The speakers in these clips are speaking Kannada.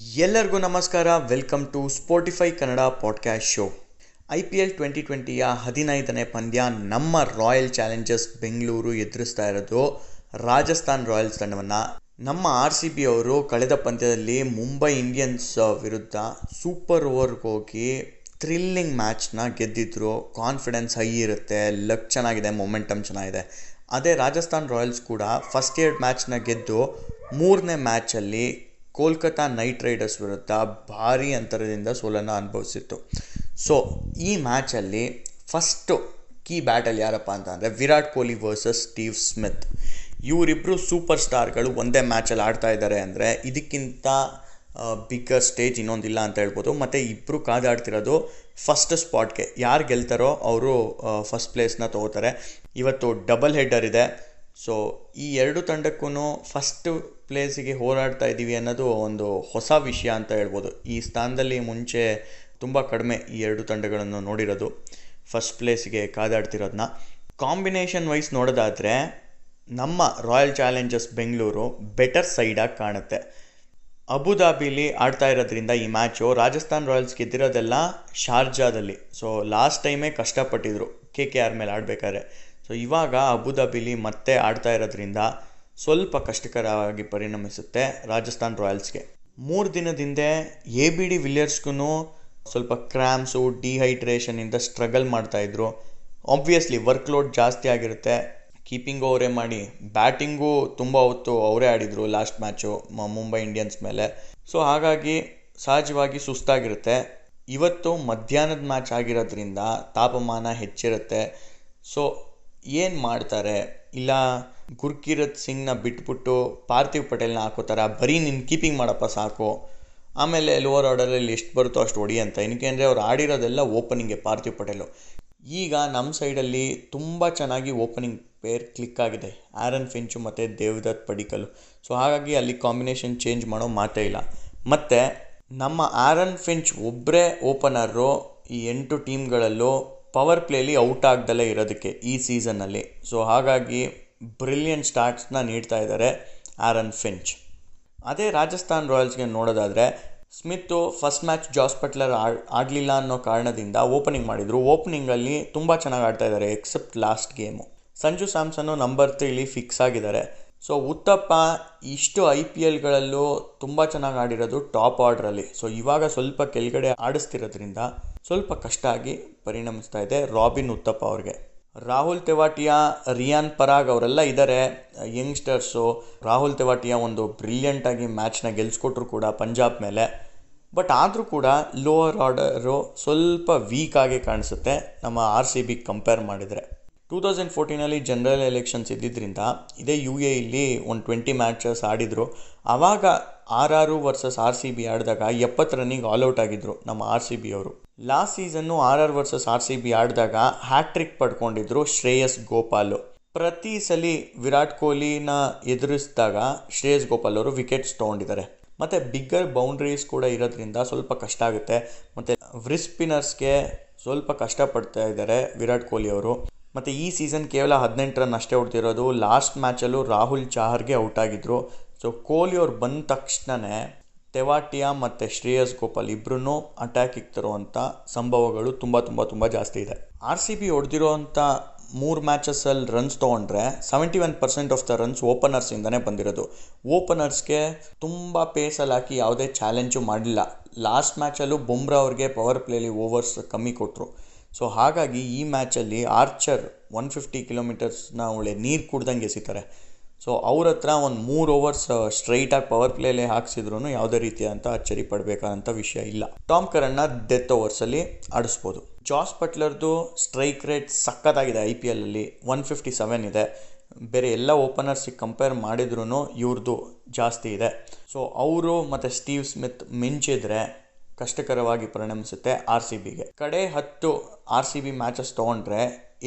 ಎಲ್ಲರಿಗೂ ನಮಸ್ಕಾರ. Welcome to Spotify Kannada podcast show I P L twenty ಟ್ವೆಂಟಿಯ ಹದಿನೈದನೇ ಪಂದ್ಯ ನಮ್ಮ ರಾಯಲ್ ಚಾಲೆಂಜರ್ಸ್ ಬೆಂಗಳೂರು ಎದುರಿಸ್ತಾ ಇರೋದು ರಾಜಸ್ಥಾನ್ ರಾಯಲ್ಸ್ ತಂಡವನ್ನು. ನಮ್ಮ ಆರ್ ಸಿ ಬಿ ಅವರು ಕಳೆದ ಪಂದ್ಯದಲ್ಲಿ ಮುಂಬೈ ಇಂಡಿಯನ್ಸ್ ವಿರುದ್ಧ ಸೂಪರ್ ಓವರ್ಗೆ ಹೋಗಿ ಥ್ರಿಲ್ಲಿಂಗ್ ಮ್ಯಾಚ್ನ ಗೆದ್ದಿದ್ರು. ಕಾನ್ಫಿಡೆನ್ಸ್ ಹೈ ಇರುತ್ತೆ ಲಕ್ ಚೆನ್ನಾಗಿದೆ ಮೊಮೆಂಟಮ್ ಚೆನ್ನಾಗಿದೆ. ಅದೇ ರಾಜಸ್ಥಾನ್ ರಾಯಲ್ಸ್ ಕೂಡ ಫಸ್ಟ್ ಇಯರ್ ಮ್ಯಾಚ್ನ ಗೆದ್ದು ಮೂರನೇ ಮ್ಯಾಚಲ್ಲಿ ಕೋಲ್ಕತಾ ನೈಟ್ ರೈಡರ್ಸ್ ವಿರುದ್ಧ ಭಾರಿ ಅಂತರದಿಂದ ಸೋಲನ್ನು ಅನುಭವಿಸಿತ್ತು. ಸೊ ಈ ಮ್ಯಾಚಲ್ಲಿ ಫಸ್ಟು ಕೀ ಬ್ಯಾಟಲ್ ಯಾರಪ್ಪ ಅಂತ ಅಂದರೆ Virat Kohli versus Steve Smith ಇವರಿಬ್ಬರು ಸೂಪರ್ ಸ್ಟಾರ್ಗಳು ಒಂದೇ ಮ್ಯಾಚಲ್ಲಿ ಆಡ್ತಾ ಇದ್ದಾರೆ ಅಂದರೆ ಇದಕ್ಕಿಂತ ಬಿಗ್ಗರ್ ಸ್ಟೇಜ್ ಇನ್ನೊಂದಿಲ್ಲ ಅಂತ ಹೇಳ್ಬೋದು. ಮತ್ತು ಇಬ್ಬರು ಕಾದಾಡ್ತಿರೋದು ಫಸ್ಟ್ ಸ್ಪಾಟ್ಗೆ ಯಾರು ಗೆಲ್ತಾರೋ ಅವರು ಫಸ್ಟ್ ಪ್ಲೇಸ್ನ ತೊಗೋತಾರೆ. ಇವತ್ತು ಡಬಲ್ ಹೆಡ್ಡರ್ ಇದೆ. ಸೊ ಈ ಎರಡು ತಂಡಕ್ಕೂ ಫಸ್ಟ್ ಪ್ಲೇಸಿಗೆ ಹೋರಾಡ್ತಾ ಇದ್ದೀವಿ ಅನ್ನೋದು ಒಂದು ಹೊಸ ವಿಷಯ ಅಂತ ಹೇಳ್ಬೋದು. ಈ ಸ್ಥಾನದಲ್ಲಿ ಮುಂಚೆ ತುಂಬ ಕಡಿಮೆ ಈ ಎರಡು ತಂಡಗಳನ್ನು ನೋಡಿರೋದು. ಫಸ್ಟ್ ಪ್ಲೇಸಿಗೆ ಕಾದಾಡ್ತಿರೋದನ್ನ ಕಾಂಬಿನೇಷನ್ ವೈಸ್ ನೋಡೋದಾದರೆ, ನಮ್ಮ ರಾಯಲ್ ಚಾಲೆಂಜರ್ಸ್ ಬೆಂಗಳೂರು ಬೆಟರ್ ಸೈಡಾಗಿ ಕಾಣುತ್ತೆ. ಅಬುದಾಬಿಲಿ ಆಡ್ತಾ ಇರೋದ್ರಿಂದ ಈ ಮ್ಯಾಚು ರಾಜಸ್ಥಾನ್ ರಾಯಲ್ಸ್ ಗೆದ್ದಿರೋದೆಲ್ಲ ಶಾರ್ಜಾದಲ್ಲಿ ಸೊ ಲಾಸ್ಟ್ ಟೈಮೇ ಕಷ್ಟಪಟ್ಟಿದ್ರು ಕೆ ಕೆ ಆರ್ ಮೇಲೆ ಆಡಬೇಕಾದ್ರೆ. ಸೊ ಇವಾಗ ಅಬುದಾಬಿಲಿ ಮತ್ತೆ ಆಡ್ತಾ ಇರೋದ್ರಿಂದ ಸ್ವಲ್ಪ ಕಷ್ಟಕರವಾಗಿ ಪರಿಣಮಿಸುತ್ತೆ ರಾಜಸ್ಥಾನ್ ರಾಯಲ್ಸ್ಗೆ. ಮೂರು ದಿನದಿಂದ ಎ ಬಿ ಡಿ ವಿಲಿಯರ್ಸ್ಗೂ ಸ್ವಲ್ಪ ಕ್ರ್ಯಾಮ್ಸು ಡಿಹೈಡ್ರೇಷನಿಂದ ಸ್ಟ್ರಗಲ್ ಮಾಡ್ತಾಯಿದ್ರು ಆಬ್ವಿಯಸ್ಲಿ ವರ್ಕ್ಲೋಡ್ ಜಾಸ್ತಿ ಆಗಿರುತ್ತೆ. ಕೀಪಿಂಗು ಅವರೇ ಮಾಡಿ. ಬ್ಯಾಟಿಂಗು ತುಂಬ ಹೊತ್ತು ಅವರೇ ಆಡಿದರು ಲಾಸ್ಟ್ ಮ್ಯಾಚು ಮುಂಬೈ ಇಂಡಿಯನ್ಸ್ ಮೇಲೆ. ಸೊ ಹಾಗಾಗಿ ಸಹಜವಾಗಿ ಸುಸ್ತಾಗಿರುತ್ತೆ. ಇವತ್ತು ಮಧ್ಯಾಹ್ನದ ಮ್ಯಾಚ್ ಆಗಿರೋದ್ರಿಂದ ತಾಪಮಾನ ಹೆಚ್ಚಿರುತ್ತೆ. ಸೊ ಏನು ಮಾಡ್ತಾರೆ? ಇಲ್ಲ, ಗುರ್ಕಿರತ್ ಸಿಂಗ್ನ ಬಿಟ್ಬಿಟ್ಟು ಪಾರ್ಥಿವ್ ಪಟೇಲ್ನ ಹಾಕೋತಾರ, ಬರೀ ನಿನ್ನ ಕೀಪಿಂಗ್ ಮಾಡಪ್ಪ ಸಾಕು. ಆಮೇಲೆ ಲೋವರ್ ಆರ್ಡರಲ್ಲಿ ಎಷ್ಟು ಬರುತ್ತೋ ಅಷ್ಟು ಹೊಡಿ ಅಂತ. ಏನಕ್ಕೆ ಅಂದರೆ ಅವ್ರು ಆಡಿರೋದೆಲ್ಲ ಓಪನಿಂಗ್ ಪಾರ್ಥಿವ್ ಪಟೇಲು. ಈಗ ನಮ್ಮ ಸೈಡಲ್ಲಿ ತುಂಬ ಚೆನ್ನಾಗಿ ಓಪನಿಂಗ್ ಪೇರ್ ಕ್ಲಿಕ್ ಆಗಿದೆ. ಆರನ್ ಫಿಂಚು ಮತ್ತು ದೇವದತ್ ಪಡಿಕಲು ಸೊ ಹಾಗಾಗಿ ಅಲ್ಲಿ ಕಾಂಬಿನೇಷನ್ ಚೇಂಜ್ ಮಾಡೋ ಮಾತೇ ಇಲ್ಲ. ಮತ್ತು ನಮ್ಮ ಆರನ್ ಫಿಂಚ್ ಒಬ್ಬರೇ ಓಪನರು ಈ ಎಂಟು ಟೀಮ್ಗಳಲ್ಲೂ ಪವರ್ ಪ್ಲೇಲಿ ಔಟ್ ಆಗ್ದಲೇ ಇರೋದಕ್ಕೆ ಈ ಸೀಸನ್ನಲ್ಲಿ. ಸೊ, ಹಾಗಾಗಿ ಬ್ರಿಲಿಯಂಟ್ ಸ್ಟಾರ್ಟ್ಸ್ನ ನೀಡ್ತಾ ಇದ್ದಾರೆ ಆರನ್ ಫಿಂಚ್. ಅದೇ ರಾಜಸ್ಥಾನ್ ರಾಯಲ್ಸ್ಗೆ ನೋಡೋದಾದರೆ, Smith first match Jos Buttler add ಆಡಲಿಲ್ಲ ಅನ್ನೋ ಕಾರಣದಿಂದ ಓಪನಿಂಗ್ ಮಾಡಿದರು. ಓಪನಿಂಗಲ್ಲಿ ತುಂಬ ಚೆನ್ನಾಗಿ ಆಡ್ತಾ ಇದ್ದಾರೆ except last game Sanju Samson number ತ್ರೀಲಿ fix ಆಗಿದ್ದಾರೆ. ಸೊ ಉತ್ತಪ್ಪ ಇಷ್ಟು ಐ ಪಿ ಎಲ್ಗಳಲ್ಲೂ ತುಂಬ ಚೆನ್ನಾಗಿ ಆಡಿರೋದು ಟಾಪ್ ಆರ್ಡ್ರಲ್ಲಿ ಸೊ ಇವಾಗ ಸ್ವಲ್ಪ ಕೆಳಗಡೆ ಆಡಿಸ್ತಿರೋದ್ರಿಂದ ಸ್ವಲ್ಪ ಕಷ್ಟ ಆಗಿ ಪರಿಣಮಿಸ್ತಾ ಇದೆ ರಾಬಿನ್ ಉತ್ತಪ್ಪ ಅವ್ರಿಗೆ. ರಾಹುಲ್ ತೆವಾಟಿಯಾ, ರಿಯಾನ್ ಪರಾಗ್ ಅವರೆಲ್ಲ ಇದ್ದಾರೆ ಯಂಗ್ಸ್ಟರ್ಸು, ರಾಹುಲ್ ತೆವಾಟಿಯಾ ಒಂದು ಬ್ರಿಲಿಯಂಟಾಗಿ ಮ್ಯಾಚ್ನ ಗೆಲ್ಸ್ಕೊಟ್ರು ಕೂಡ ಪಂಜಾಬ್ ಮೇಲೆ. ಬಟ್ ಆದರೂ ಕೂಡ ಲೋವರ್ ಆರ್ಡರು ಸ್ವಲ್ಪ ವೀಕಾಗಿ ಕಾಣಿಸುತ್ತೆ. ನಮ್ಮ ಆರ್ ಸಿ ಬಿ ಕಂಪೇರ್ ಮಾಡಿದರೆ. ಟೂ ತೌಸಂಡ್ ಫೋರ್ಟೀನಲ್ಲಿ ಜನರಲ್ ಎಲೆಕ್ಷನ್ಸ್ ಇದ್ದಿದ್ದರಿಂದ ಇದೇ ಯು ಎ ಇಲ್ಲಿ ಒಂದು ಟ್ವೆಂಟಿ ಮ್ಯಾಚಸ್ ಆಡಿದರು. ಆವಾಗ R R versus R C B ಆಡಿದಾಗ ಎಪ್ಪತ್ತು ರನ್ನಿಗೆ ಆಲ್ಔಟ್ ಆಗಿದ್ದರು ನಮ್ಮ ಆರ್ ಸಿ ಬಿ ಅವರು. Last season R R versus R C B ಆಡಿದಾಗ hat trick ಪಡ್ಕೊಂಡಿದ್ರು ಶ್ರೇಯಸ್ ಗೋಪಾಲು. ಪ್ರತಿ ಸಲ ವಿರಾಟ್ ಕೊಹ್ಲಿನ ಎದುರಿಸಿದಾಗ ಶ್ರೇಯಸ್ ಗೋಪಾಲ್ ಅವರು ವಿಕೆಟ್ಸ್ ತೊಗೊಂಡಿದ್ದಾರೆ. ಮತ್ತು ಬಿಗ್ಗರ್ ಬೌಂಡ್ರೀಸ್ ಕೂಡ ಇರೋದ್ರಿಂದ ಸ್ವಲ್ಪ ಕಷ್ಟ ಆಗುತ್ತೆ. ಮತ್ತು ವ್ರಿಸ್ಪಿನರ್ಸ್ಗೆ ಸ್ವಲ್ಪ ಕಷ್ಟಪಡ್ತಾ ಇದ್ದಾರೆ ವಿರಾಟ್ ಕೊಹ್ಲಿ ಅವರು. ಮತ್ತು ಈ ಸೀಸನ್ ಕೇವಲ ಹದಿನೆಂಟು ರನ್ ಅಷ್ಟೇ ಹೊಡ್ತಿರೋದು ಲಾಸ್ಟ್ ಮ್ಯಾಚಲ್ಲೂ ರಾಹುಲ್ ಚಾಹರ್ಗೆ ಔಟ್ ಆಗಿದ್ದರು ಸೊ ಕೊಹ್ಲಿ ಅವ್ರು ಬಂದ ತಕ್ಷಣವೇ ತೆವಾಟಿಯಾ ಮತ್ತು ಶ್ರೇಯಸ್ ಗೋಪಾಲ್ ಇಬ್ಬರೂ ಅಟ್ಯಾಕಿಗೆ ತರುವಂಥ ಸಂಭವಗಳು ತುಂಬ ತುಂಬ ತುಂಬ ಜಾಸ್ತಿ ಇದೆ. ಆರ್ ಸಿ ಬಿ ಹೊಡೆದಿರೋವಂಥ ಮೂರು ಮ್ಯಾಚಸಲ್ಲಿ ರನ್ಸ್ ತೊಗೊಂಡ್ರೆ seventy one percent of the runs ಓಪನರ್ಸಿಂದನೇ ಬಂದಿರೋದು. ಓಪನರ್ಸ್ಗೆ ತುಂಬ ಪೇಸಲ್ಲಿ ಹಾಕಿ ಯಾವುದೇ ಚಾಲೆಂಜು ಮಾಡಲಿಲ್ಲ ಲಾಸ್ಟ್ ಮ್ಯಾಚಲ್ಲೂ ಬುಮ್ರಾ ಅವ್ರಿಗೆ ಪವರ್ ಪ್ಲೇಲಿ ಓವರ್ಸ್ ಕಮ್ಮಿ ಕೊಟ್ಟರು ಸೊ ಹಾಗಾಗಿ ಈ ಮ್ಯಾಚಲ್ಲಿ ಆರ್ಚರ್ ಒನ್ ಫಿಫ್ಟಿ ಕಿಲೋಮೀಟರ್ಸ್ನ ಒಳ್ಳೆ ನೀರು ಕುಡ್ದಂಗೆ ಎಸಿತಾರೆ. ಸೊ ಅವ್ರ ಹತ್ರ ಒಂದು ಮೂರು ಓವರ್ಸ್ ಸ್ಟ್ರೈಟಾಗಿ ಪವರ್ ಪ್ಲೇಲೇ ಹಾಕ್ಸಿದ್ರು ಯಾವುದೇ ರೀತಿಯಾದಂಥ ಅಚ್ಚರಿ ಪಡಬೇಕಾದಂಥ ವಿಷಯ ಇಲ್ಲ. ಟಾಮ್ ಕರನ್ನ ಡೆತ್ ಓವರ್ಸಲ್ಲಿ ಆಡಿಸ್ಬೋದು. ಜಾಸ್ ಬಟ್ಲರ್ದು ಸ್ಟ್ರೈಕ್ ರೇಟ್ ಸಖತ್ತಾಗಿದೆ ಐ ಪಿ ಎಲ್ಲಲ್ಲಿ ಒನ್ ಫಿಫ್ಟಿ ಸೆವೆನ್ ಇದೆ. ಬೇರೆ ಎಲ್ಲ ಓಪನರ್ಸಿಗೆ ಕಂಪೇರ್ ಮಾಡಿದ್ರೂ ಇವ್ರದ್ದು ಜಾಸ್ತಿ ಇದೆ. ಸೊ ಅವರು ಮತ್ತು ಸ್ಟೀವ್ ಸ್ಮಿತ್ ಮಿಂಚಿದ್ರೆ ಕಷ್ಟಕರವಾಗಿ ಪರಿಣಮಿಸುತ್ತೆ ಆರ್ ಸಿ ಬಿಗೆ ಕಡೆ ಹತ್ತು ಆರ್ ಸಿ ಬಿ ಮ್ಯಾಚಸ್ ತೊಗೊಂಡ್ರೆ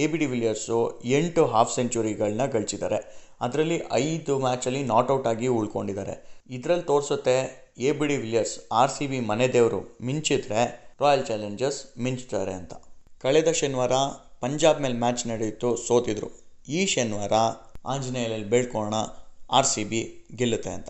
ಎ ಬಿ ಡಿ ವಿಲಿಯರ್ಸು ಎಂಟು ಹಾಫ್ ಸೆಂಚುರಿಗಳನ್ನ ಗಳಿಸಿದ್ದಾರೆ. ಅದರಲ್ಲಿ ಐದು ಮ್ಯಾಚಲ್ಲಿ ನಾಟ್ಔಟ್ ಆಗಿ ಉಳ್ಕೊಂಡಿದ್ದಾರೆ. ಇದರಲ್ಲಿ ತೋರಿಸುತ್ತೆ A B de Villiers R C B ಮನೆ ದೇವರು ಮಿಂಚಿದ್ರೆ ರಾಯಲ್ ಚಾಲೆಂಜರ್ಸ್ ಮಿಂಚ್ತಾರೆ ಅಂತ. ಕಳೆದ ಶನಿವಾರ ಪಂಜಾಬ್ ಮೇಲೆ ಮ್ಯಾಚ್ ನಡೆಯಿತು ಸೋತಿದ್ರು. ಈ ಶನಿವಾರ ಆಂಜನೇಯಲ್ಲಿ ಬೇಡ್ಕೊಳ್ಳೋಣ ಆರ್ ಸಿ ಬಿ ಗೆಲ್ಲುತ್ತೆ ಅಂತ.